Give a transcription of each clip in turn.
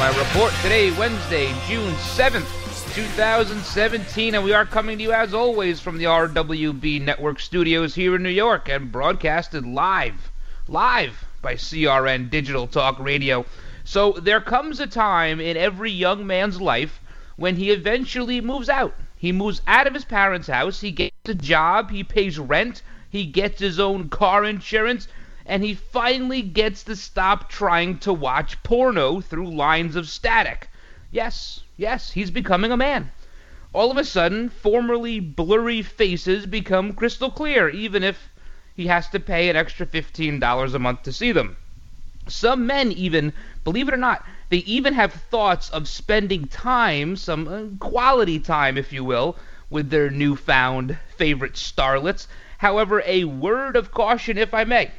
My report today, Wednesday, June 7th, 2017, and we are coming to you as always from the RWB Network studios here in New York and broadcasted live, live by CRN Digital Talk Radio. So there comes a time in every young man's life when he eventually moves out. He moves out of his parents' house, he gets a job, he pays rent, he gets his own car insurance, and he finally gets to stop trying to watch porno through lines of static. Yes, yes, he's becoming a man. All of a sudden, formerly blurry faces become crystal clear, even if he has to pay an extra $15 a month to see them. Some men, even, believe it or not, they even have thoughts of spending time, some uh, quality time, if you will, with their newfound favorite starlets. However, a word of caution, if I may.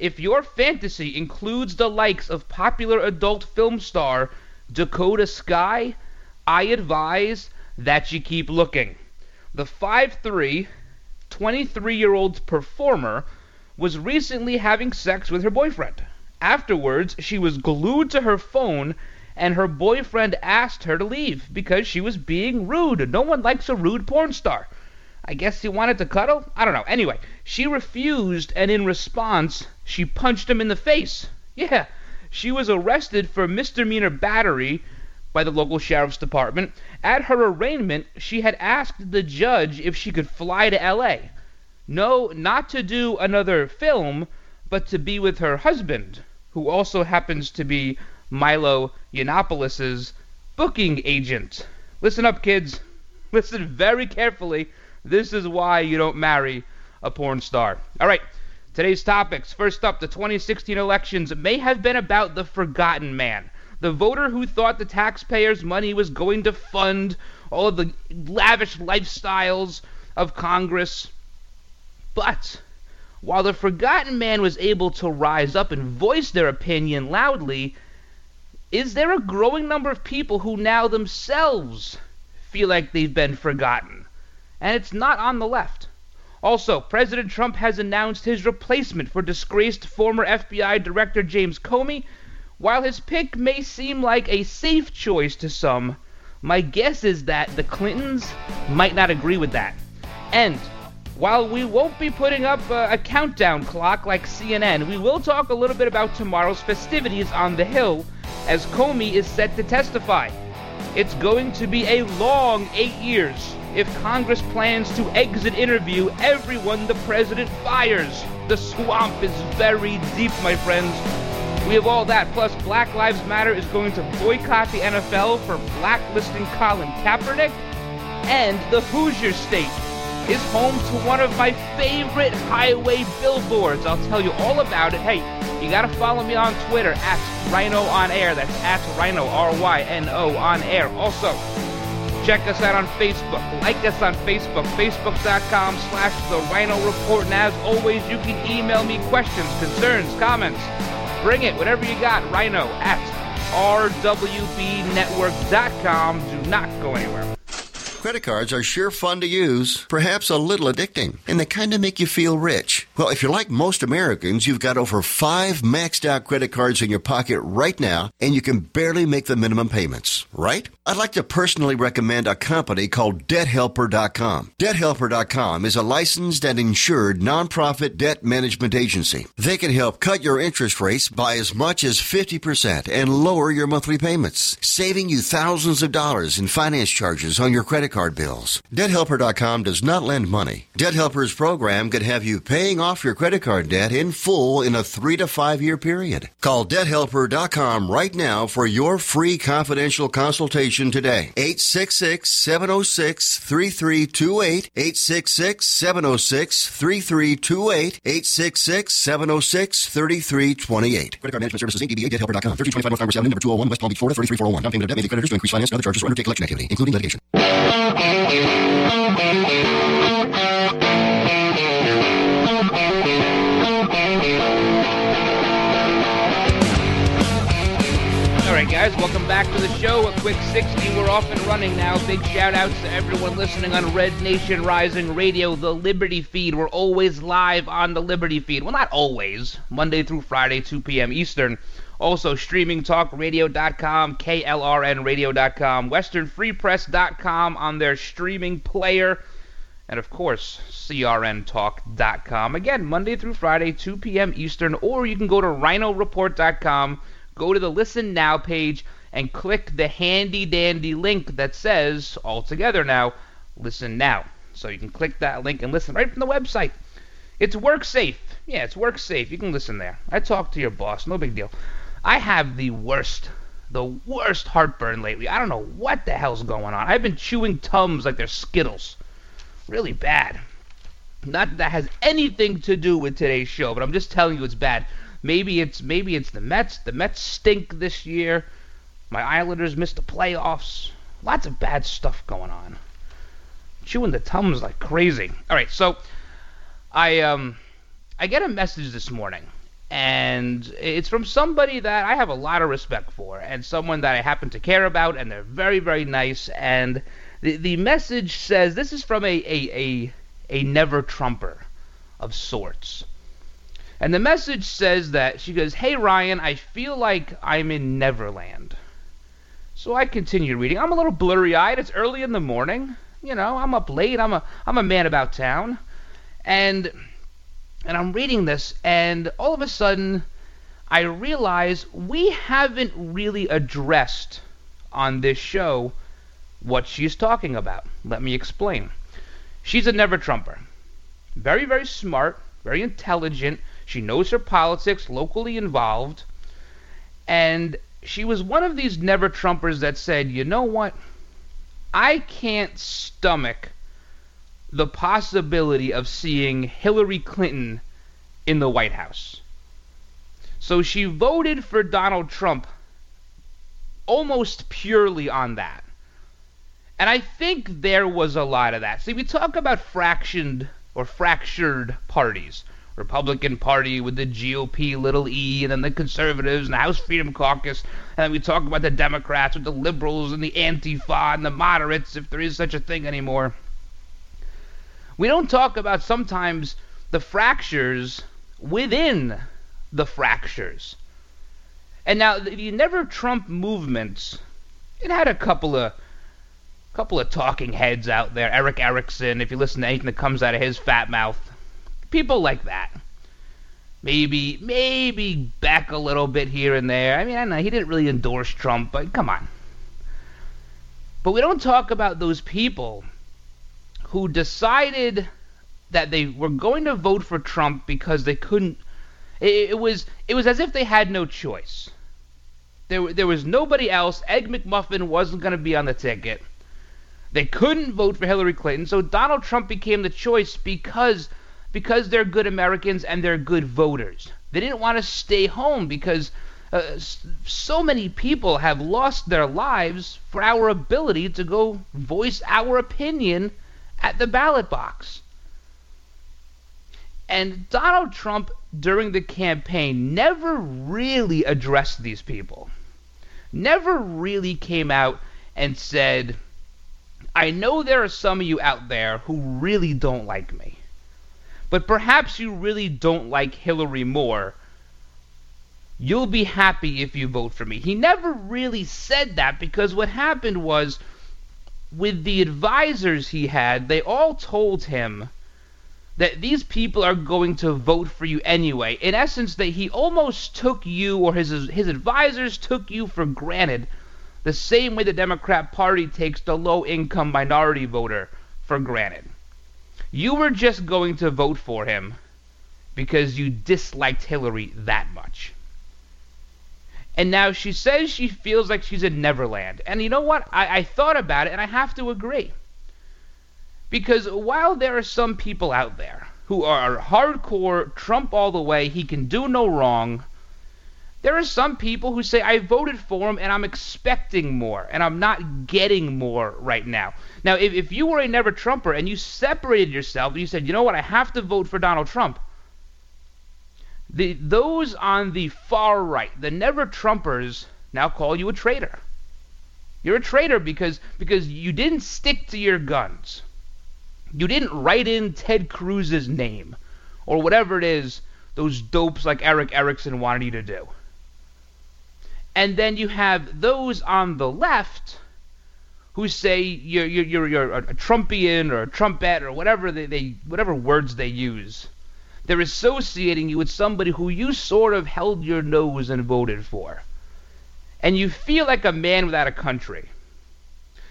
If your fantasy includes the likes of popular adult film star Dakota Sky, I advise that you keep looking. The 5'3, 23 year old performer was recently having sex with her boyfriend. Afterwards, she was glued to her phone, and her boyfriend asked her to leave because she was being rude. No one likes a rude porn star. I guess he wanted to cuddle? I don't know. Anyway, she refused, and in response, she punched him in the face. Yeah, she was arrested for misdemeanor battery by the local sheriff's department. At her arraignment, she had asked the judge if she could fly to L.A. No, not to do another film, but to be with her husband, who also happens to be Milo Yiannopoulos' booking agent. Listen up, kids. Listen very carefully. This is why you don't marry a porn star. All right, today's topics. First up, the 2016 elections may have been about the forgotten man, the voter who thought the taxpayers' money was going to fund all of the lavish lifestyles of Congress. But while the forgotten man was able to rise up and voice their opinion loudly, is there a growing number of people who now themselves feel like they've been forgotten? And it's not on the left. Also, President Trump has announced his replacement for disgraced former FBI Director James Comey. While his pick may seem like a safe choice to some, my guess is that the Clintons might not agree with that. And while we won't be putting up a, a, countdown clock like CNN, we will talk a little bit about tomorrow's festivities on the Hill as Comey is set to testify. It's going to be a long eight years if Congress plans to exit interview everyone the president fires. The swamp is very deep, my friends. We have all that, plus Black Lives Matter is going to boycott the NFL for blacklisting Colin Kaepernick, and the Hoosier State is home to one of my favorite highway billboards. I'll tell you all about it. Hey, you gotta follow me on Twitter at Rhino on Air. That's at Rhino R Y N O on Air. Also, check us out on Facebook. Like us on Facebook, facebook.com slash the Rhino Report. And as always, you can email me questions, concerns, comments. Bring it, whatever you got. Rhino at rwbnetwork.com. Do not go anywhere. Credit cards are sure fun to use, perhaps a little addicting, and they kind of make you feel rich. Well, if you're like most Americans, you've got over five maxed out credit cards in your pocket right now, and you can barely make the minimum payments, right? I'd like to personally recommend a company called DebtHelper.com. DebtHelper.com is a licensed and insured nonprofit debt management agency. They can help cut your interest rates by as much as 50% and lower your monthly payments, saving you thousands of dollars in finance charges on your credit card bills. DebtHelper.com does not lend money. Debt Helper's program could have you paying off your credit card debt in full in a three to five year period. Call DebtHelper.com right now for your free confidential consultation today. 866 706 3328. 866 706 3328. 866 706 3328. Credit card management services Inc. DBA DebtHelper.com. 1325 North Farmers Avenue, number 201, West Palm Beach, Florida, 33401. Down payment of debt may be creditors to increase finance and other charges or undertake collection activity, including litigation. Guys, welcome back to the show. A quick 60. We're off and running now. Big shout outs to everyone listening on Red Nation Rising Radio, the Liberty feed. We're always live on the Liberty feed. Well, not always. Monday through Friday, 2 p.m. Eastern. Also, streamingtalkradio.com, KLRNradio.com, westernfreepress.com on their streaming player, and of course, CRNtalk.com. Again, Monday through Friday, 2 p.m. Eastern, or you can go to rhinoreport.com, go to the Listen Now page, and click the handy dandy link that says, all together now, Listen Now. So you can click that link and listen right from the website. It's work safe. Yeah, it's work safe. You can listen there. I talk to your boss, no big deal. I have the worst, the worst heartburn lately. I don't know what the hell's going on. I've been chewing Tums like they're Skittles. Really bad. Not that, that has anything to do with today's show, but I'm just telling you it's bad. Maybe it's maybe it's the Mets. The Mets stink this year. My Islanders missed the playoffs. Lots of bad stuff going on. Chewing the Tums like crazy. All right, so I um I get a message this morning and it's from somebody that I have a lot of respect for, and someone that I happen to care about, and they're very, very nice. And the the message says this is from a a a, a never Trumper of sorts. And the message says that she goes, "Hey Ryan, I feel like I'm in Neverland." So I continue reading. I'm a little blurry-eyed. It's early in the morning. You know, I'm up late. I'm a I'm a man about town, and and I'm reading this, and all of a sudden, I realize we haven't really addressed on this show what she's talking about. Let me explain. She's a never Trumper. Very, very smart, very intelligent. She knows her politics, locally involved. And she was one of these never Trumpers that said, you know what? I can't stomach the possibility of seeing Hillary Clinton in the White House. So she voted for Donald Trump almost purely on that. And I think there was a lot of that. See, we talk about fractioned or fractured parties. Republican Party with the GOP little e, and then the conservatives and the House Freedom Caucus, and then we talk about the Democrats with the liberals and the Antifa and the moderates, if there is such a thing anymore. We don't talk about sometimes the fractures within the fractures. And now the Never Trump movements, it had a couple of couple of talking heads out there. Erick Erickson, if you listen to anything that comes out of his fat mouth, people like that. Maybe maybe back a little bit here and there. I mean, I know he didn't really endorse Trump, but come on. But we don't talk about those people who decided that they were going to vote for Trump because they couldn't. It, it was it was as if they had no choice. There there was nobody else. Egg McMuffin wasn't going to be on the ticket. They couldn't vote for Hillary Clinton, so Donald Trump became the choice because because they're good Americans and they're good voters. They didn't want to stay home because uh, so many people have lost their lives for our ability to go voice our opinion at the ballot box. And Donald Trump, during the campaign, never really addressed these people. Never really came out and said, I know there are some of you out there who really don't like me. But perhaps you really don't like Hillary more. You'll be happy if you vote for me. He never really said that because what happened was with the advisors he had, they all told him that these people are going to vote for you anyway. In essence, that he almost took you or his his advisors took you for granted, the same way the Democrat Party takes the low income minority voter for granted. You were just going to vote for him because you disliked Hillary that much. And now she says she feels like she's in Neverland. And you know what? I, I thought about it and I have to agree. Because while there are some people out there who are hardcore Trump all the way, he can do no wrong, there are some people who say, I voted for him and I'm expecting more, and I'm not getting more right now. Now, if, if you were a never Trumper and you separated yourself you said, you know what, I have to vote for Donald Trump, the, those on the far right, the never Trumpers, now call you a traitor. You're a traitor because because you didn't stick to your guns. You didn't write in Ted Cruz's name or whatever it is those dopes like Erick Erickson wanted you to do. And then you have those on the left who say you're you're you're, a Trumpian or a Trumpet or whatever they, they whatever words they use. They're associating you with somebody who you sort of held your nose and voted for. And you feel like a man without a country.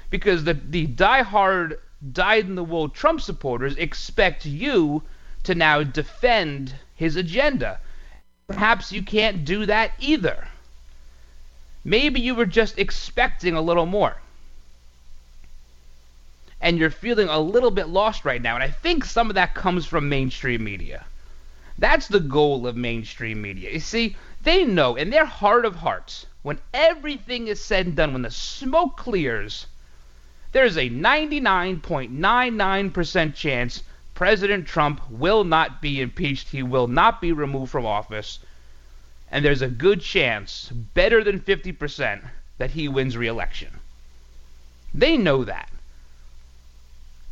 Because the the diehard dyed in the wool Trump supporters expect you to now defend his agenda. Perhaps you can't do that either. Maybe you were just expecting a little more. And you're feeling a little bit lost right now. And I think some of that comes from mainstream media. That's the goal of mainstream media. You see, they know in their heart of hearts, when everything is said and done, when the smoke clears, there's a 99.99% chance President Trump will not be impeached. He will not be removed from office. And there's a good chance, better than 50%, that he wins re-election. They know that.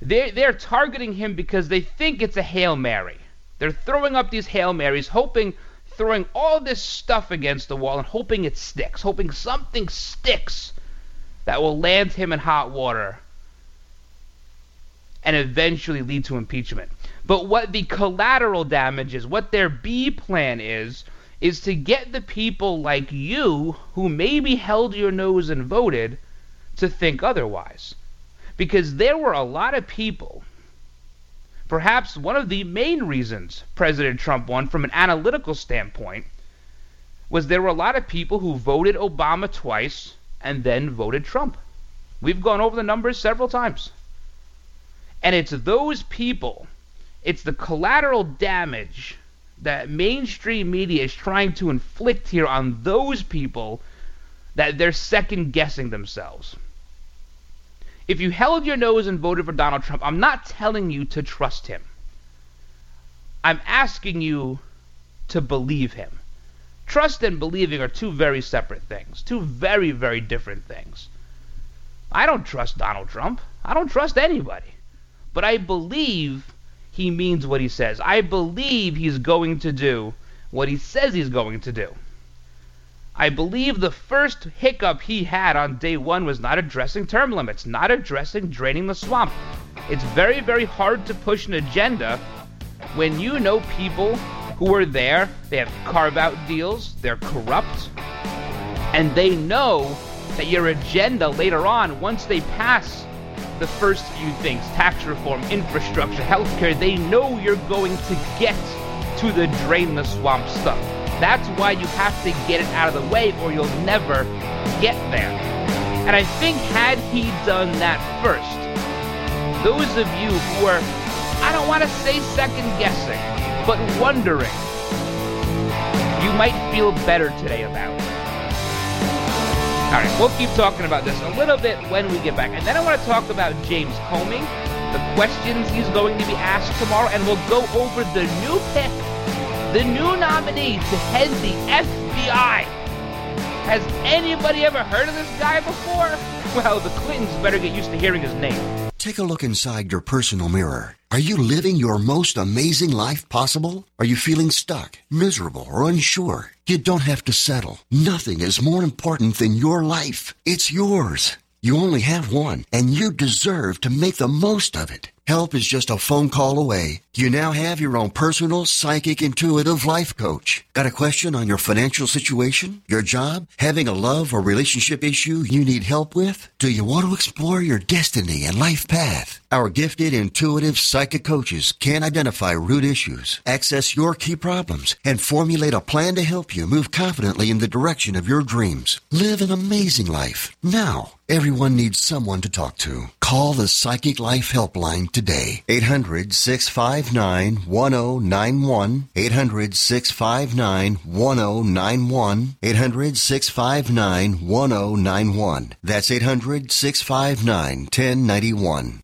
They're, they're targeting him because they think it's a Hail Mary. They're throwing up these Hail Marys, hoping, throwing all this stuff against the wall and hoping it sticks, hoping something sticks that will land him in hot water and eventually lead to impeachment. But what the collateral damage is, what their B plan is, is to get the people like you who maybe held your nose and voted to think otherwise. Because there were a lot of people, perhaps one of the main reasons President Trump won from an analytical standpoint was there were a lot of people who voted Obama twice and then voted Trump. We've gone over the numbers several times. And it's those people, it's the collateral damage that mainstream media is trying to inflict here on those people that they're second guessing themselves. If you held your nose and voted for Donald Trump, I'm not telling you to trust him. I'm asking you to believe him. Trust and believing are two very separate things, two very, very different things. I don't trust Donald Trump. I don't trust anybody. But I believe he means what he says. I believe he's going to do what he says he's going to do. I believe the first hiccup he had on day one was not addressing term limits, not addressing draining the swamp. It's very, very hard to push an agenda when you know people who are there, they have carve out deals, they're corrupt, and they know that your agenda later on, once they pass the first few things tax reform, infrastructure, healthcare they know you're going to get to the drain the swamp stuff. That's why you have to get it out of the way or you'll never get there. And I think had he done that first, those of you who are, I don't want to say second guessing, but wondering, you might feel better today about it. All right, we'll keep talking about this a little bit when we get back. And then I want to talk about James Comey, the questions he's going to be asked tomorrow, and we'll go over the new pick, the new nominee to head the FBI. Has anybody ever heard of this guy before? Well, the Clintons better get used to hearing his name. Take a look inside your personal mirror. Are you living your most amazing life possible? Are you feeling stuck, miserable, or unsure? You don't have to settle. Nothing is more important than your life. It's yours. You only have one, and you deserve to make the most of it. Help is just a phone call away. You now have your own personal, psychic, intuitive life coach. Got a question on your financial situation, your job, having a love or relationship issue you need help with? Do you want to explore your destiny and life path? Our gifted, intuitive, psychic coaches can identify root issues, access your key problems, and formulate a plan to help you move confidently in the direction of your dreams. Live an amazing life. Now, everyone needs someone to talk to. Call the Psychic Life Helpline today. 800 659 1091. 800 659 1091. 800 659 1091. That's 800 659 1091.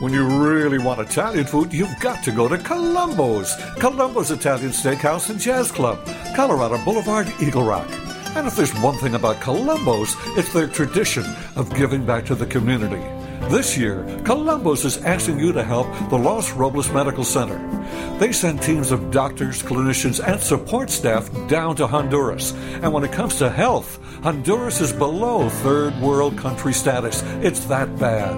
When you really want Italian food, you've got to go to Columbo's. Columbo's Italian Steakhouse and Jazz Club, Colorado Boulevard, Eagle Rock. And if there's one thing about Columbo's, it's their tradition of giving back to the community. This year, Columbo's is asking you to help the Los Robles Medical Center. They send teams of doctors, clinicians, and support staff down to Honduras. And when it comes to health, Honduras is below third world country status. It's that bad.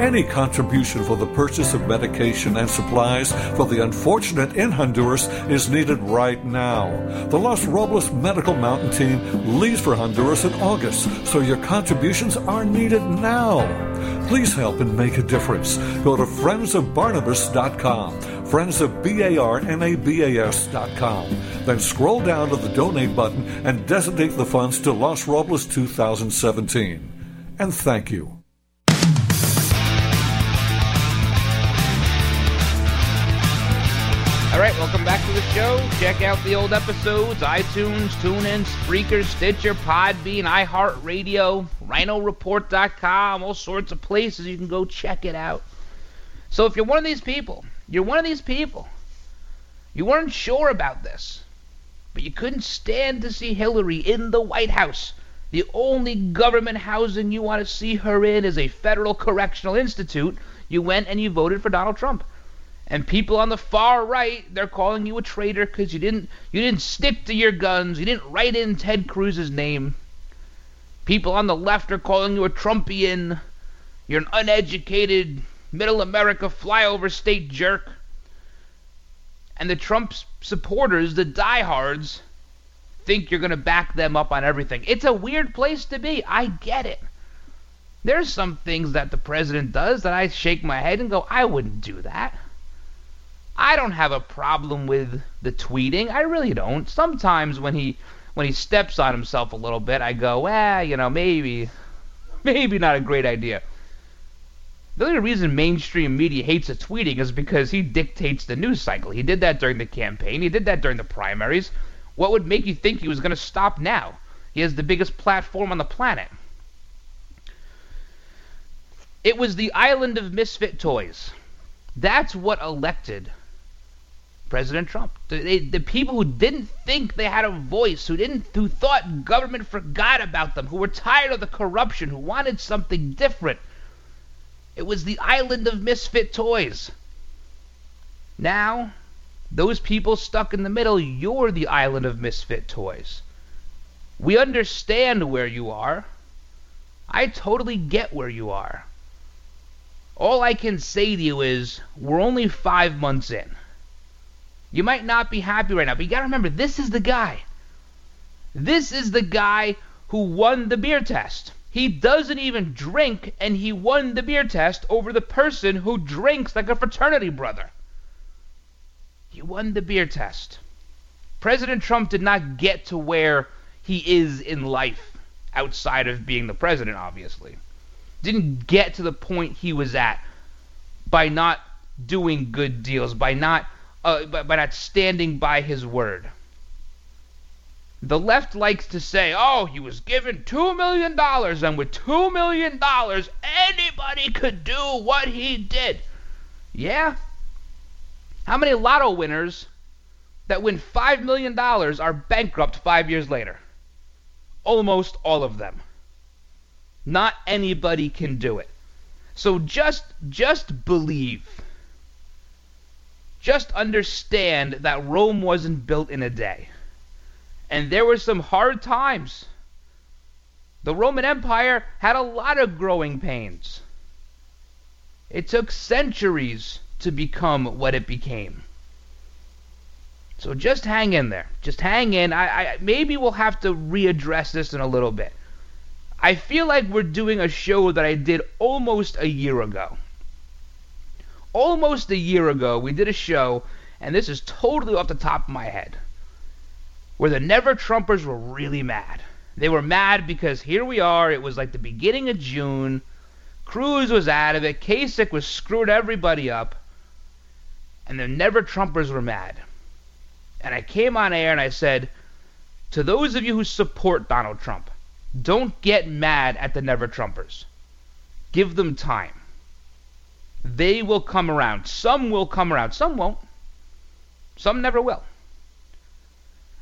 Any contribution for the purchase of medication and supplies for the unfortunate in Honduras is needed right now. The Los Robles Medical Mountain Team leaves for Honduras in August, so your contributions are needed now. Please help and make a difference. Go to friendsofbarnabas.com, friendsofbarnabas.com. Then scroll down to the donate button and designate the funds to Los Robles 2017. And thank you. All right, welcome back show. Check out the old episodes, iTunes, TuneIn, Spreaker, Stitcher, Podbean, iHeartRadio, RhinoReport.com, all sorts of places you can go check it out. So if you're one of these people, you're one of these people, you weren't sure about this, but you couldn't stand to see Hillary in the White House. The only government housing you want to see her in is a federal correctional institute. You went and you voted for Donald Trump. And people on the far right, they're calling you a traitor because you didn't you didn't stick to your guns. You didn't write in Ted Cruz's name. People on the left are calling you a Trumpian. You're an uneducated middle America flyover state jerk. And the Trump supporters, the diehards, think you're going to back them up on everything. It's a weird place to be. I get it. There's some things that the president does that I shake my head and go, I wouldn't do that. I don't have a problem with the tweeting. I really don't. Sometimes when he when he steps on himself a little bit, I go, well, you know, maybe maybe not a great idea. The only reason mainstream media hates the tweeting is because he dictates the news cycle. He did that during the campaign. He did that during the primaries. What would make you think he was going to stop now? He has the biggest platform on the planet. It was the island of misfit toys. That's what elected President Trump. The, the, people who didn't think they had a voice, who didn't, who thought government forgot about them, who were tired of the corruption, who wanted something different. It was the island of misfit toys. Now, those people stuck in the middle, you're the island of misfit toys. We understand where you are. I totally get where you are. All I can say to you is we're only five months in. You might not be happy right now, but you got to remember this is the guy. This is the guy who won the beer test. He doesn't even drink, and he won the beer test over the person who drinks like a fraternity brother. He won the beer test. President Trump did not get to where he is in life outside of being the president, obviously. Didn't get to the point he was at by not doing good deals, by not uh, by, by not standing by his word. The left likes to say, oh, he was given $2 million, and with $2 million, anybody could do what he did. Yeah? How many lotto winners that win $5 million are bankrupt five years later? Almost all of them. Not anybody can do it. So just just believe. Just understand that Rome wasn't built in a day. And there were some hard times. The Roman Empire had a lot of growing pains. It took centuries to become what it became. So just hang in there. Just hang in. I, I maybe we'll have to readdress this in a little bit. I feel like we're doing a show that I did almost a year ago. Almost a year ago, we did a show, and this is totally off the top of my head, where the Never Trumpers were really mad. They were mad because here we are, it was like the beginning of June, Cruz was out of it, Kasich was screwing everybody up, and the Never Trumpers were mad. And I came on air and I said, to those of you who support Donald Trump, don't get mad at the Never Trumpers. Give them time. They will come around. Some will come around. Some won't. Some never will.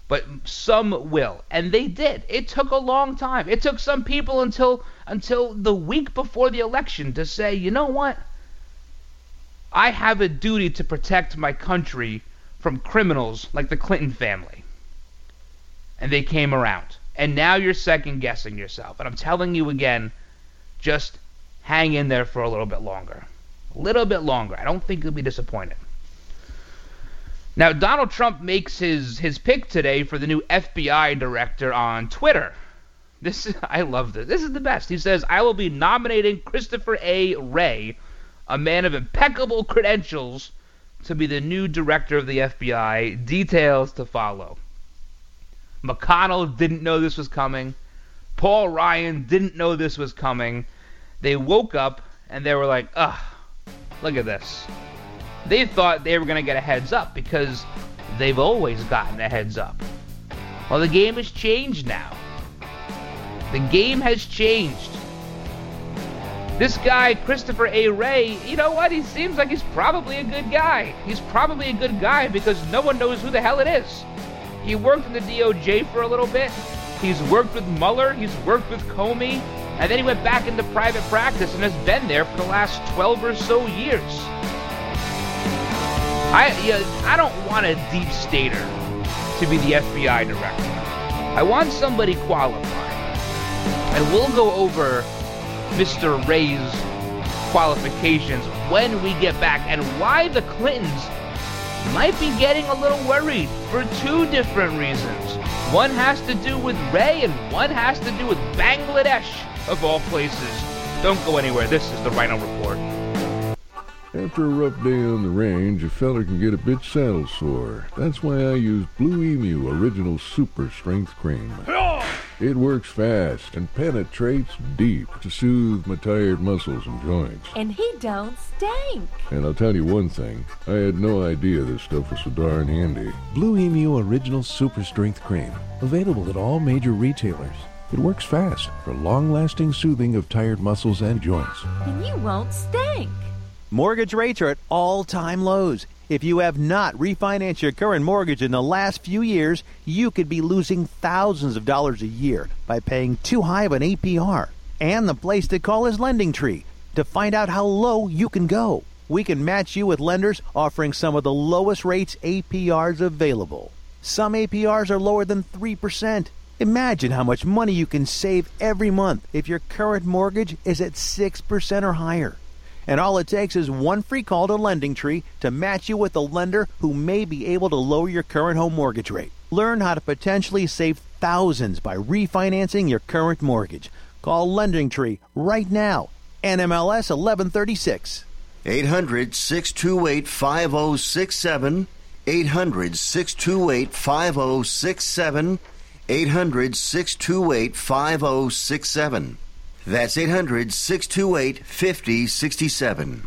But some will. And they did. It took a long time. It took some people until until the week before the election to say, you know what? I have a duty to protect my country from criminals like the Clinton family. And they came around and now you're second guessing yourself. And I'm telling you again, just hang in there for a little bit longer. A little bit longer. I don't think you'll be disappointed. Now, Donald Trump makes his, his pick today for the new FBI director on Twitter. This is, I love this. This is the best. He says, I will be nominating Christopher A. Wray, a man of impeccable credentials, to be the new director of the FBI. Details to follow. McConnell didn't know this was coming. Paul Ryan didn't know this was coming. They woke up and they were like, ugh, look at this. They thought they were going to get a heads up because they've always gotten a heads up. Well, the game has changed now. The game has changed. This guy, Christopher A. Wray, you know what? He seems like he's probably a good guy. He's probably a good guy because no one knows who the hell it is. He worked in the DOJ for a little bit. He's worked with Mueller. He's worked with Comey. And then he went back into private practice and has been there for the last 12 or so years. I, yeah, I don't want a deep stater to be the FBI director. I want somebody qualified. And we'll go over Mr. Wray's qualifications when we get back and why the Clintons might be getting a little worried for two different reasons. One has to do with Wray and one has to do with Bangladesh, of all places. Don't go anywhere. This is the Rhino Report. After a rough day on the range, a feller can get a bit saddle sore. That's why I use Blue Emu Original Super Strength Cream. It works fast and penetrates deep to soothe my tired muscles and joints. And he don't stink. And I'll tell you one thing, I had no idea this stuff was so darn handy. Blue Emu Original Super Strength Cream. Available at all major retailers. It works fast for long-lasting soothing of tired muscles and joints. And you won't stink. Mortgage rates are at all-time lows. If you have not refinanced your current mortgage in the last few years, you could be losing thousands of dollars a year by paying too high of an APR. And the place to call is Lending Tree to find out how low you can go. We can match you with lenders offering some of the lowest rates APRs available. Some APRs are lower than 3%. Imagine how much money you can save every month if your current mortgage is at 6% or higher. And all it takes is one free call to Lending Tree to match you with a lender who may be able to lower your current home mortgage rate. Learn how to potentially save thousands by refinancing your current mortgage. Call Lending Tree right now. NMLS 1136. 800 628 5067. 800 628 5067. 800 628 5067. That's 800 628 5067.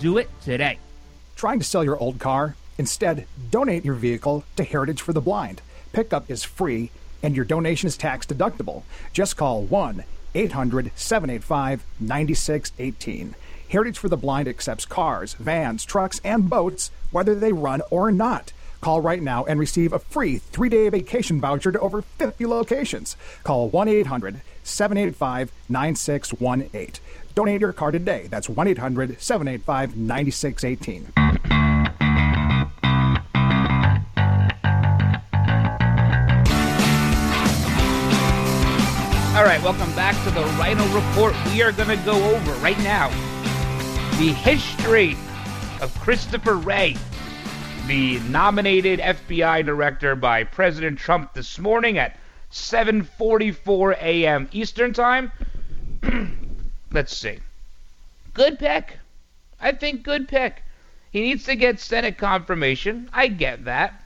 Do it today. Trying to sell your old car? Instead, donate your vehicle to Heritage for the Blind. Pickup is free and your donation is tax deductible. Just call 1 800 785 9618. Heritage for the Blind accepts cars, vans, trucks, and boats, whether they run or not. Call right now and receive a free three day vacation voucher to over 50 locations. Call 1 800 785 9618. Donate your car today. That's 1 800 785 9618. All right, welcome back to the Rhino Report. We are going to go over right now the history of Christopher Wray, the nominated FBI director by President Trump this morning at 7:44 a.m. Eastern Time. Let's see. Good pick. I think good pick. He needs to get Senate confirmation. I get that.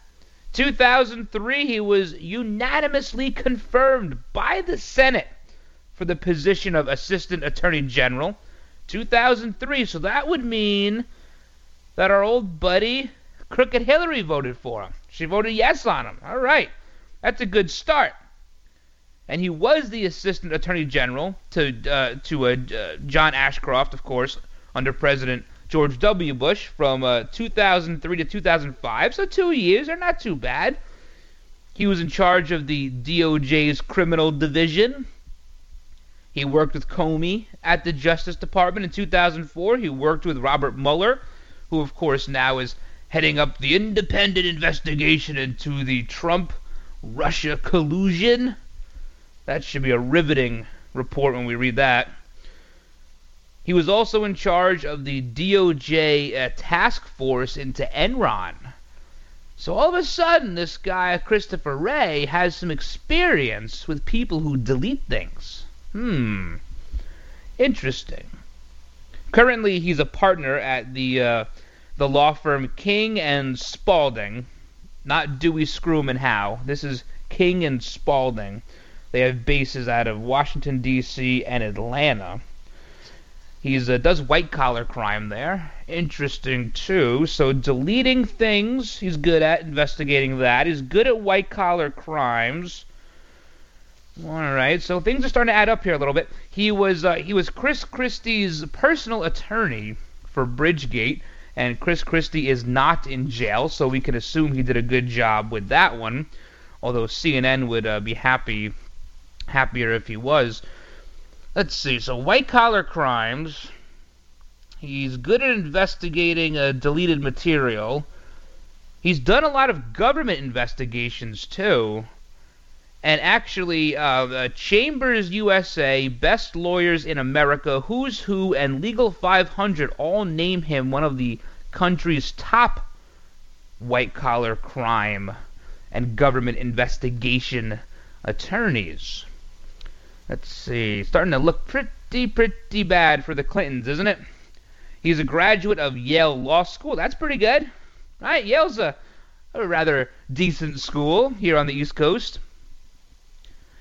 2003, he was unanimously confirmed by the Senate for the position of Assistant Attorney General. 2003, so that would mean that our old buddy Crooked Hillary voted for him. She voted yes on him. All right. That's a good start. And he was the Assistant Attorney General to uh, to uh, uh, John Ashcroft, of course, under President George W. Bush from uh, 2003 to 2005, so two years are not too bad. He was in charge of the DOJ's criminal division. He worked with Comey at the Justice Department in 2004. He worked with Robert Mueller, who, of course, now is heading up the independent investigation into the Trump Russia collusion. That should be a riveting report when we read that. He was also in charge of the DOJ uh, task force into Enron. So all of a sudden, this guy, Christopher Wray, has some experience with people who delete things. Hmm. Interesting. Currently, he's a partner at the uh, the law firm King and Spalding, not Dewey, Scrum and Howe. This is King and Spalding. They have bases out of Washington D.C. and Atlanta. He's uh, does white collar crime there. Interesting too. So deleting things, he's good at investigating that. He's good at white collar crimes. All right, so things are starting to add up here a little bit. He was uh, he was Chris Christie's personal attorney for Bridgegate, and Chris Christie is not in jail, so we can assume he did a good job with that one. Although CNN would uh, be happy happier if he was. Let's see. So white collar crimes. He's good at investigating uh, deleted material. He's done a lot of government investigations too. And actually, uh, uh, Chambers USA, Best Lawyers in America, Who's Who, and Legal 500 all name him one of the country's top white collar crime and government investigation attorneys. Let's see, starting to look pretty, pretty bad for the Clintons, isn't it? He's a graduate of Yale Law School. That's pretty good, right? Yale's a, a rather decent school here on the East Coast.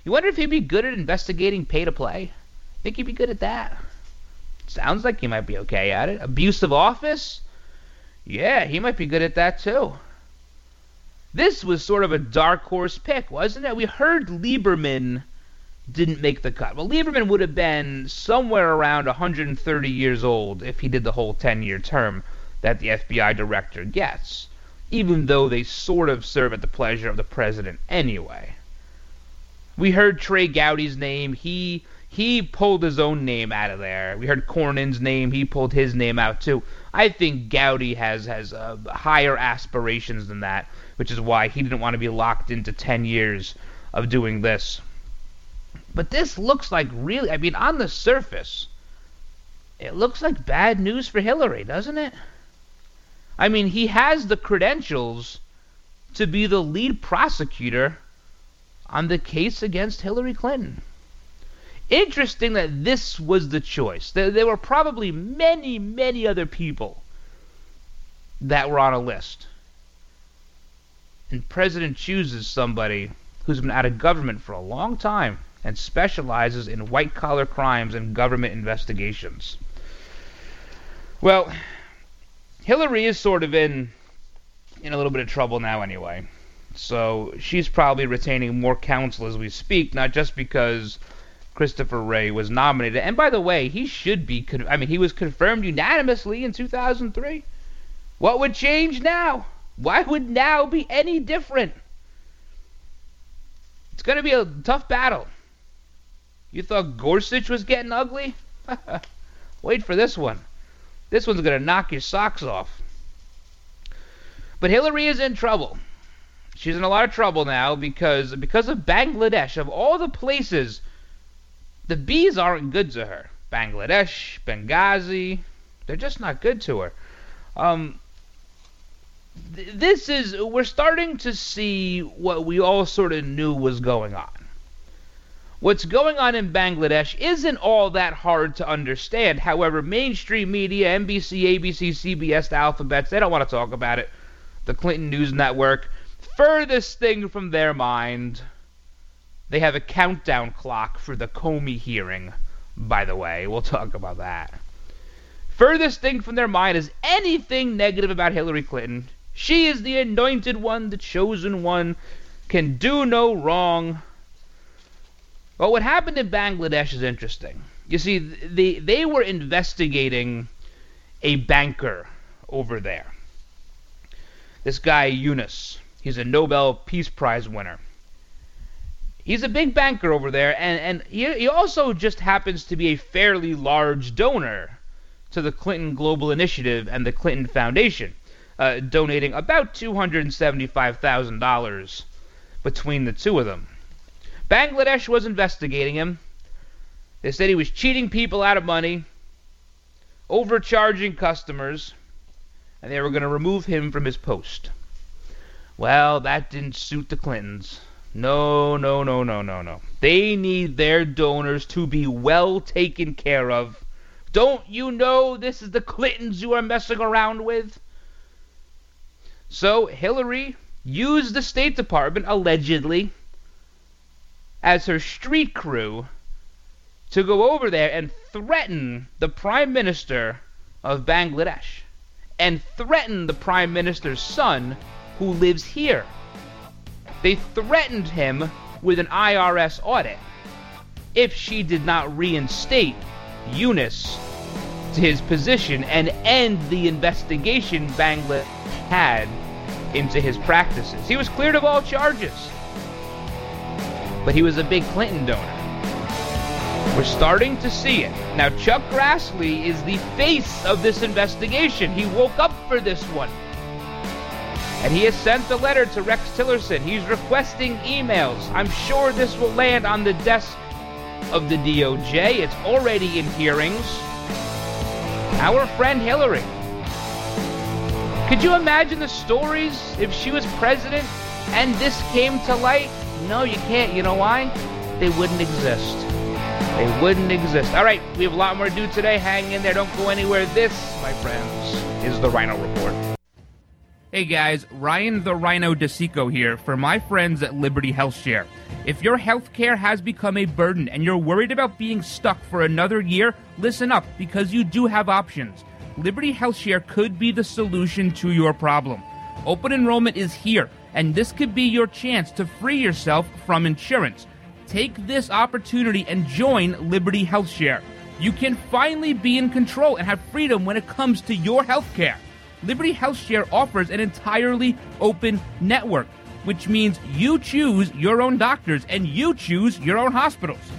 You wonder if he'd be good at investigating pay to play? Think he'd be good at that? Sounds like he might be okay at it. Abuse of office? Yeah, he might be good at that too. This was sort of a dark horse pick, wasn't it? We heard Lieberman didn't make the cut. Well, Lieberman would have been somewhere around 130 years old if he did the whole 10 year term that the FBI director gets, even though they sort of serve at the pleasure of the president anyway. We heard Trey Gowdy's name. He he pulled his own name out of there. We heard Cornyn's name. He pulled his name out too. I think Gowdy has has uh, higher aspirations than that, which is why he didn't want to be locked into 10 years of doing this. But this looks like really, I mean, on the surface, it looks like bad news for Hillary, doesn't it? I mean, he has the credentials to be the lead prosecutor on the case against Hillary Clinton. Interesting that this was the choice. There, there were probably many, many other people that were on a list. And President chooses somebody who's been out of government for a long time and specializes in white collar crimes and government investigations. Well, Hillary is sort of in in a little bit of trouble now anyway. So she's probably retaining more counsel as we speak, not just because Christopher Wray was nominated. And by the way, he should be. Con- I mean, he was confirmed unanimously in 2003. What would change now? Why would now be any different? It's going to be a tough battle. You thought Gorsuch was getting ugly? Wait for this one. This one's going to knock your socks off. But Hillary is in trouble she's in a lot of trouble now because because of Bangladesh. Of all the places, the bees aren't good to her. Bangladesh, Benghazi, they're just not good to her. Um, th- this is we're starting to see what we all sort of knew was going on. What's going on in Bangladesh isn't all that hard to understand. However, mainstream media, NBC, ABC, CBS, the alphabets, they don't want to talk about it. The Clinton News Network, furthest thing from their mind. They have a countdown clock for the Comey hearing, by the way. We'll talk about that. Furthest thing from their mind is anything negative about Hillary Clinton. She is the anointed one, the chosen one, can do no wrong. But what happened in Bangladesh is interesting. You see, they, they were investigating a banker over there. This guy, Yunus. He's a Nobel Peace Prize winner. He's a big banker over there, and, and he, he also just happens to be a fairly large donor to the Clinton Global Initiative and the Clinton Foundation, uh, donating about $275,000 between the two of them. Bangladesh was investigating him. They said he was cheating people out of money, overcharging customers, and they were going to remove him from his post. Well, that didn't suit the Clintons. No, no, no, no, no, no. They need their donors to be well taken care of. Don't you know this is the Clintons you are messing around with? So Hillary used the State Department, allegedly, as her street crew to go over there and threaten the Prime Minister of Bangladesh and threaten the Prime Minister's son who lives here. They threatened him with an IRS audit if she did not reinstate Yunus to his position and end the investigation Bangladesh had into his practices. He was cleared of all charges, but he was a big Clinton donor. We're starting to see it. Now, Chuck Grassley is the face of this investigation. He woke up for this one. And he has sent a letter to Rex Tillerson. He's requesting emails. I'm sure this will land on the desk of the DOJ. It's already in hearings. Our friend Hillary. Could you imagine the stories if she was president and this came to light? No, you can't. You know why? They wouldn't exist. They wouldn't exist. All right, we have a lot more to do today. Hang in there. Don't go anywhere. This, my friends, is the Rhino Report. Hey guys, Ryan the Rhino DeSico here for my friends at Liberty Health Share. If your healthcare has become a burden and you're worried about being stuck for another year, listen up because you do have options. Liberty Health Share could be the solution to your problem. Open enrollment is here, and this could be your chance to free yourself from insurance. Take this opportunity and join Liberty Health Share. You can finally be in control and have freedom when it comes to your healthcare. Liberty Health Share offers an entirely open network, which means you choose your own doctors and you choose your own hospitals.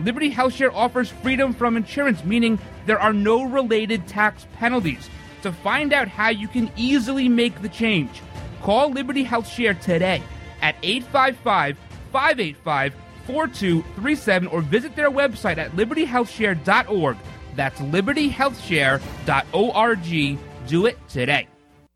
Liberty Health Share offers freedom from insurance, meaning there are no related tax penalties. To find out how you can easily make the change, call Liberty Health Share today at 855 585 4237 or visit their website at libertyhealthshare.org. That's libertyhealthshare.org. Do it today.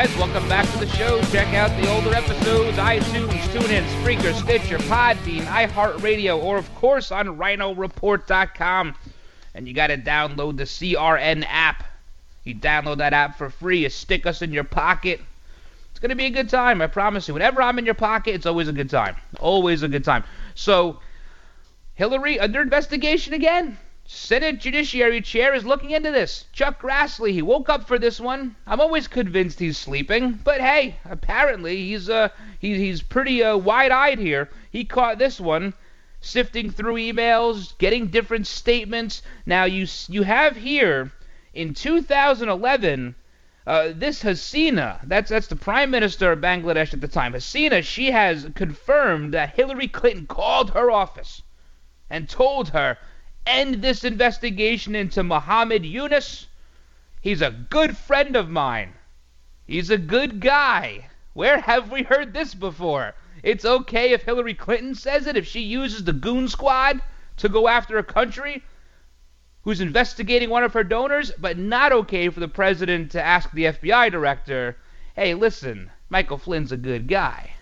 guys, welcome back to the show. Check out the older episodes, iTunes, TuneIn, Spreaker, Stitcher, Podbean, iHeartRadio, or of course on RhinoReport.com. And you got to download the CRN app. You download that app for free. You stick us in your pocket. It's going to be a good time, I promise you. Whenever I'm in your pocket, it's always a good time. Always a good time. So, Hillary under investigation again. Senate Judiciary Chair is looking into this. Chuck Grassley, he woke up for this one. I'm always convinced he's sleeping, but hey, apparently he's uh he, he's pretty uh, wide-eyed here. He caught this one, sifting through emails, getting different statements. Now you you have here in 2011 uh, this Hasina, that's that's the prime minister of Bangladesh at the time. Hasina, she has confirmed that Hillary Clinton called her office and told her end this investigation into Muhammad Yunus. He's a good friend of mine. He's a good guy. Where have we heard this before? It's okay if Hillary Clinton says it, if she uses the goon squad to go after a country who's investigating one of her donors, but not okay for the president to ask the FBI director, hey, listen, Michael Flynn's a good guy.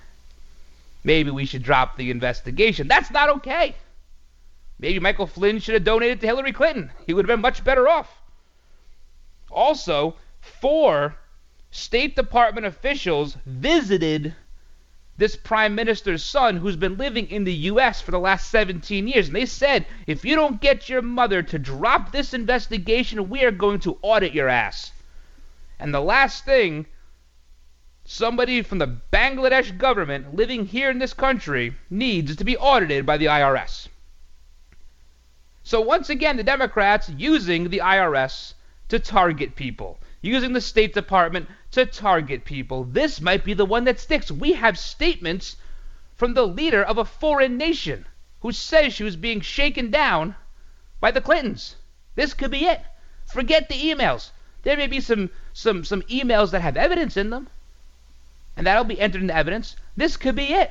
Maybe we should drop the investigation. That's not okay. Maybe Michael Flynn should have donated to Hillary Clinton. He would have been much better off. Also, four State Department officials visited this prime minister's son who's been living in the U.S. for the last 17 years. And they said, if you don't get your mother to drop this investigation, we are going to audit your ass. And the last thing somebody from the Bangladesh government living here in this country needs to be audited by the IRS. So once again, the Democrats using the IRS to target people, using the State Department to target people. This might be the one that sticks. We have statements from the leader of a foreign nation who says she was being shaken down by the Clintons. This could be it. Forget the emails. There may be some some some emails that have evidence in them, and that'll be entered into evidence. This could be it.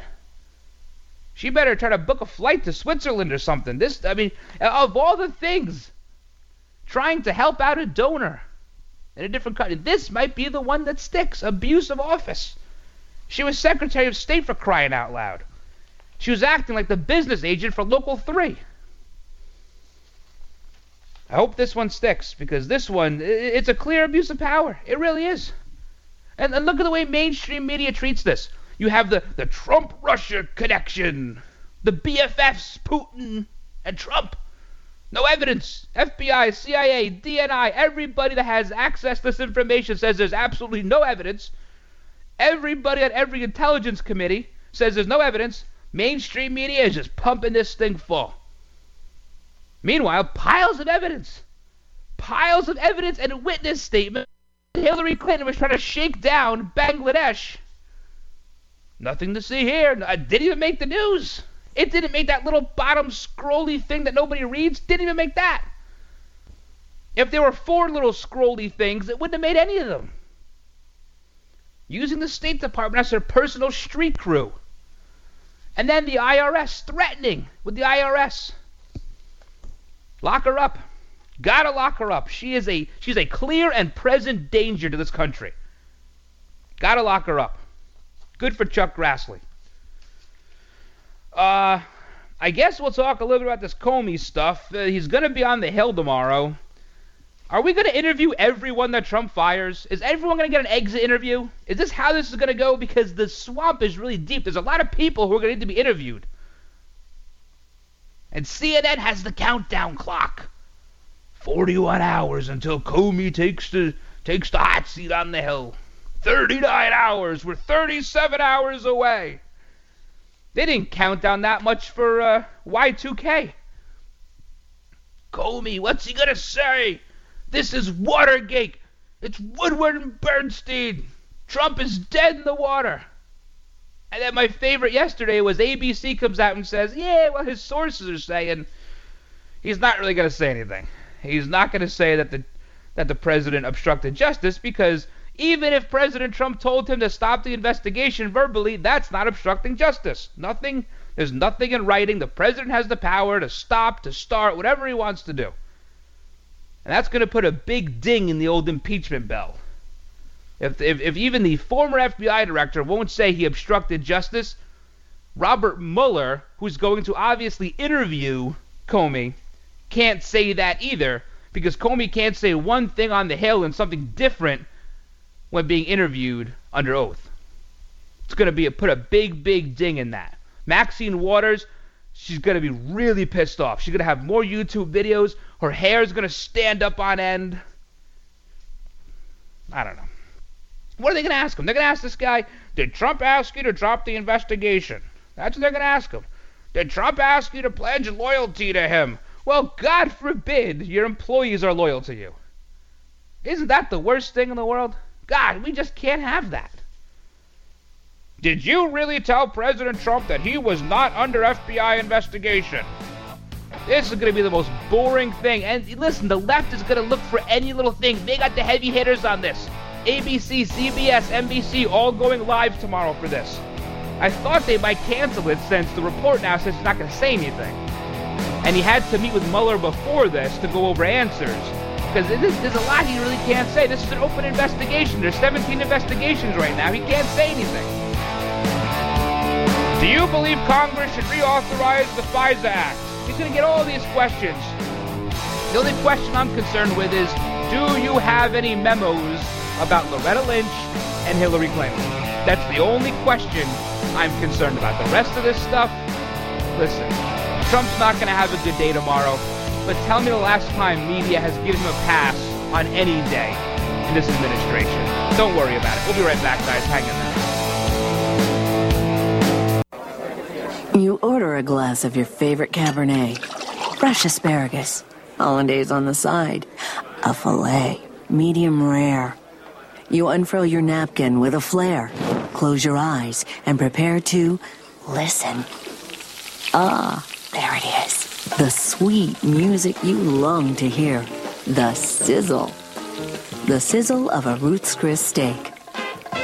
She better try to book a flight to Switzerland or something. This, I mean, of all the things, trying to help out a donor in a different country. This might be the one that sticks. Abuse of office. She was Secretary of State for crying out loud. She was acting like the business agent for Local 3. I hope this one sticks because this one, it's a clear abuse of power. It really is. And, and look at the way mainstream media treats this. You have the, the Trump Russia connection, the BFFs, Putin and Trump. No evidence. FBI, CIA, DNI, everybody that has access to this information says there's absolutely no evidence. Everybody at every intelligence committee says there's no evidence. Mainstream media is just pumping this thing full. Meanwhile, piles of evidence. Piles of evidence and witness statement. Hillary Clinton was trying to shake down Bangladesh. Nothing to see here. I didn't even make the news. It didn't make that little bottom scrolly thing that nobody reads. Didn't even make that. If there were four little scrolly things, it wouldn't have made any of them. Using the State Department as their personal street crew. And then the IRS threatening with the IRS. Lock her up. Gotta lock her up. She is a she's a clear and present danger to this country. Gotta lock her up. Good for Chuck Grassley. Uh, I guess we'll talk a little bit about this Comey stuff. Uh, he's going to be on the Hill tomorrow. Are we going to interview everyone that Trump fires? Is everyone going to get an exit interview? Is this how this is going to go? Because the swamp is really deep. There's a lot of people who are going to need to be interviewed. And CNN has the countdown clock. 41 hours until Comey takes the takes the hot seat on the Hill. 39 hours. We're 37 hours away. They didn't count down that much for uh, Y2K. Comey, what's he gonna say? This is Watergate. It's Woodward and Bernstein. Trump is dead in the water. And then my favorite yesterday was ABC comes out and says, yeah, well, his sources are saying he's not really going to say anything. He's not going to say that the that the president obstructed justice because even if President Trump told him to stop the investigation verbally, that's not obstructing justice. Nothing, there's nothing in writing. The president has the power to stop, to start, whatever he wants to do. And that's going to put a big ding in the old impeachment bell. If, if, if even the former FBI director won't say he obstructed justice, Robert Mueller, who's going to obviously interview Comey, can't say that either because Comey can't say one thing on the Hill and something different when being interviewed under oath. It's going to be a, put a big, big ding in that. Maxine Waters, she's going to be really pissed off. She's going to have more YouTube videos. Her hair is going to stand up on end. I don't know. What are they going to ask him? They're going to ask this guy, did Trump ask you to drop the investigation? That's what they're going to ask him. Did Trump ask you to pledge loyalty to him? Well, God forbid your employees are loyal to you. Isn't that the worst thing in the world? God, we just can't have that. Did you really tell President Trump that he was not under FBI investigation? This is going to be the most boring thing. And listen, the left is going to look for any little thing. They got the heavy hitters on this. ABC, CBS, NBC all going live tomorrow for this. I thought they might cancel it since the report now says he's not going to say anything. And he had to meet with Mueller before this to go over answers because there's a lot he really can't say. This is an open investigation. There's 17 investigations right now. He can't say anything. Do you believe Congress should reauthorize the FISA Act? He's going to get all these questions. The only question I'm concerned with is, do you have any memos about Loretta Lynch and Hillary Clinton? That's the only question I'm concerned about. The rest of this stuff, listen, Trump's not going to have a good day tomorrow, but tell me the last time media has given him a pass on any day in this administration. Don't worry about it. We'll be right back, guys. Hang in. You order a glass of your favorite Cabernet, fresh asparagus, hollandaise on the side, a filet, medium rare. You unfurl your napkin with a flair, close your eyes, and prepare to listen. Ah, there it is. The sweet music you long to hear. The sizzle. The sizzle of a Ruth's Chris steak.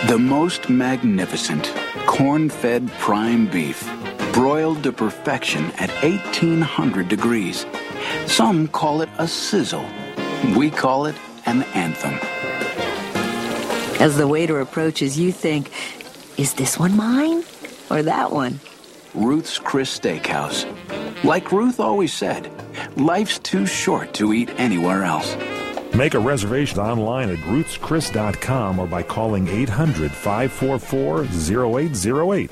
The most magnificent corn fed prime beef, broiled to perfection at 1800 degrees. Some call it a sizzle. We call it an anthem. As the waiter approaches, you think, is this one mine or that one? Ruth's Chris Steakhouse. Like Ruth always said, life's too short to eat anywhere else. Make a reservation online at ruthschris.com or by calling 800 544 0808.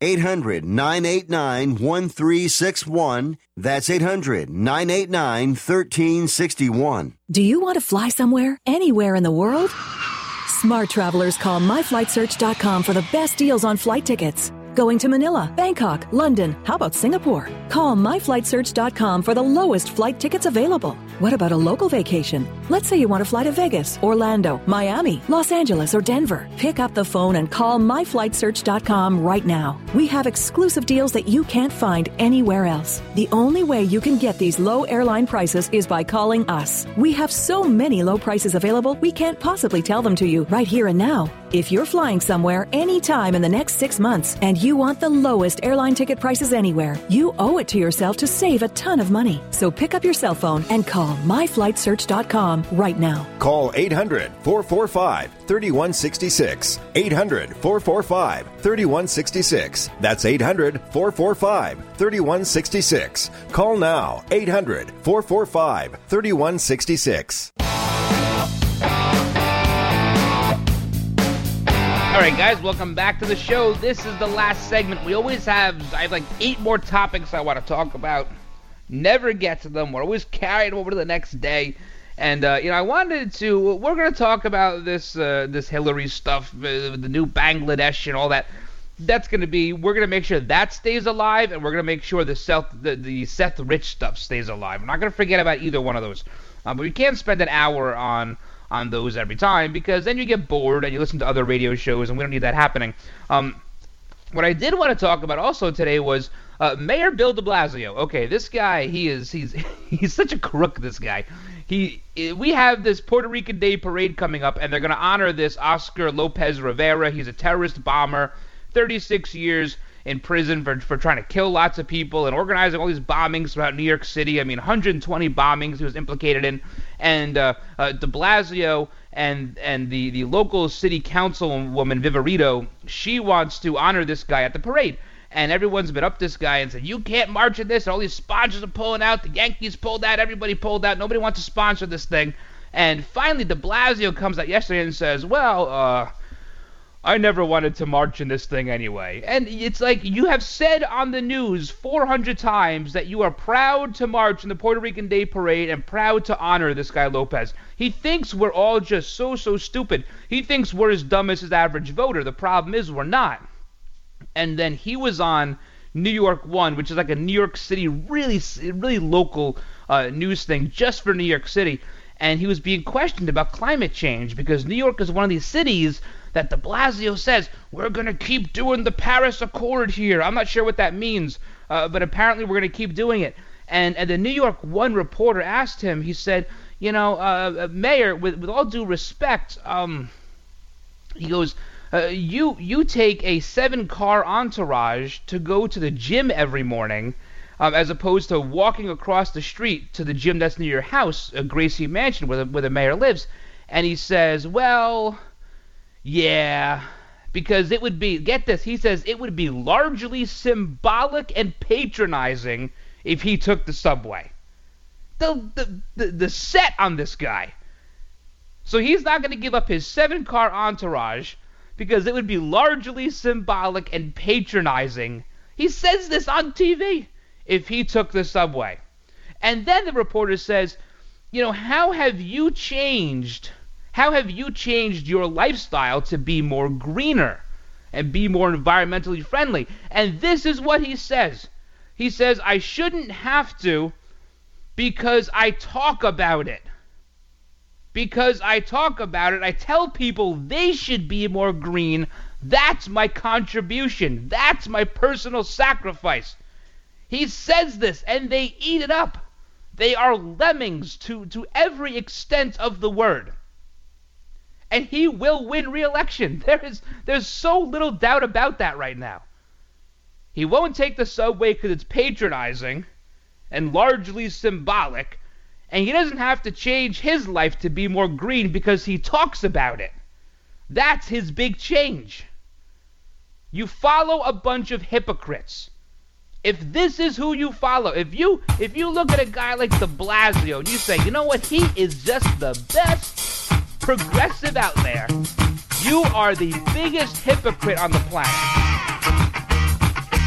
800 989 1361. That's 800 989 1361. Do you want to fly somewhere, anywhere in the world? Smart travelers call myflightsearch.com for the best deals on flight tickets. Going to Manila, Bangkok, London, how about Singapore? Call myflightsearch.com for the lowest flight tickets available. What about a local vacation? Let's say you want to fly to Vegas, Orlando, Miami, Los Angeles, or Denver. Pick up the phone and call myflightsearch.com right now. We have exclusive deals that you can't find anywhere else. The only way you can get these low airline prices is by calling us. We have so many low prices available, we can't possibly tell them to you right here and now. If you're flying somewhere anytime in the next six months and you want the lowest airline ticket prices anywhere, you owe it to yourself to save a ton of money. So pick up your cell phone and call myflightsearch.com right now. Call 800 445 3166. 800 445 3166. That's 800 445 3166. Call now 800 445 3166. All right, guys, welcome back to the show. This is the last segment. We always have, I have like eight more topics I want to talk about. Never get to them. We're always carrying them over to the next day. And uh, you know, I wanted to. We're going to talk about this uh, this Hillary stuff, uh, the new Bangladesh and all that. That's going to be. We're going to make sure that stays alive, and we're going to make sure the Seth the, the Seth Rich stuff stays alive. I'm not going to forget about either one of those. Uh, but we can't spend an hour on on those every time because then you get bored and you listen to other radio shows, and we don't need that happening. Um, what I did want to talk about also today was uh, Mayor Bill De Blasio. Okay, this guy, he is he's he's such a crook. This guy. He we have this Puerto Rican Day parade coming up, and they're going to honor this Oscar Lopez Rivera. He's a terrorist bomber, 36 years in prison for, for trying to kill lots of people and organizing all these bombings throughout New York City. I mean, 120 bombings he was implicated in. And uh, uh, De Blasio and and the, the local city councilwoman Viverito, she wants to honor this guy at the parade. And everyone's been up this guy and said, you can't march in this. And all these sponsors are pulling out. The Yankees pulled out. Everybody pulled out. Nobody wants to sponsor this thing. And finally, De Blasio comes out yesterday and says, well, uh, I never wanted to march in this thing anyway. And it's like you have said on the news 400 times that you are proud to march in the Puerto Rican Day Parade and proud to honor this guy Lopez. He thinks we're all just so, so stupid. He thinks we're as dumb as his average voter. The problem is we're not. And then he was on New York One, which is like a New York City, really, really local uh, news thing just for New York City, and he was being questioned about climate change because New York is one of these cities that de Blasio says we're going to keep doing the Paris Accord here. I'm not sure what that means, uh, but apparently we're going to keep doing it. And and the New York One reporter asked him. He said, you know, uh, uh Mayor, with with all due respect, um, he goes. Uh, you you take a seven car entourage to go to the gym every morning, um, as opposed to walking across the street to the gym that's near your house, a Gracie Mansion, where the, where the mayor lives. And he says, well, yeah, because it would be, get this, he says it would be largely symbolic and patronizing if he took the subway. The, the, the, the set on this guy. So he's not going to give up his seven car entourage because it would be largely symbolic and patronizing. He says this on TV if he took the subway. And then the reporter says, you know, how have you changed? How have you changed your lifestyle to be more greener and be more environmentally friendly? And this is what he says. He says, I shouldn't have to because I talk about it. Because I talk about it, I tell people they should be more green. That's my contribution. That's my personal sacrifice. He says this, and they eat it up. They are lemmings to, to every extent of the word. And he will win re-election. There is there's so little doubt about that right now. He won't take the subway because it's patronizing and largely symbolic, and he doesn't have to change his life to be more green because he talks about it. That's his big change. You follow a bunch of hypocrites if this is who you follow, if you if you look at a guy like De Blasio and you say, you know what, he is just the best progressive out there, you are the biggest hypocrite on the planet.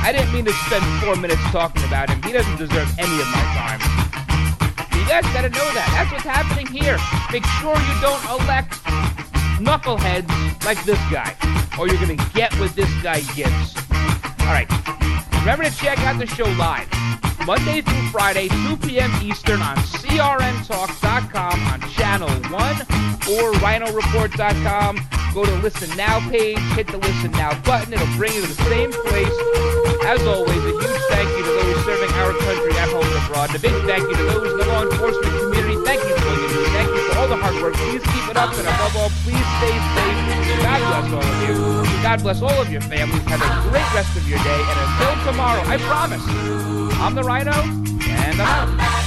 I didn't mean to spend four minutes talking about him. He doesn't deserve any of my time. You guys gotta know that. That's what's happening here. Make sure you don't elect knuckleheads like this guy, or you're gonna get what this guy gets. All right. Remember to check out the show live Monday through Friday, 2 p.m. Eastern on CRNTalk.com on Channel 1 or RhinoReport.com. Go to Listen Now page, hit the Listen Now button. It'll bring you to the same place. As always, a huge thank you to those serving our country at home and abroad. And a big thank you to those in the law enforcement the hard work. Please keep it up. And above all, please stay safe. God bless all of you. God bless all of your families. Have a great rest of your day. And until tomorrow, I promise, I'm the Rhino, and I'm out.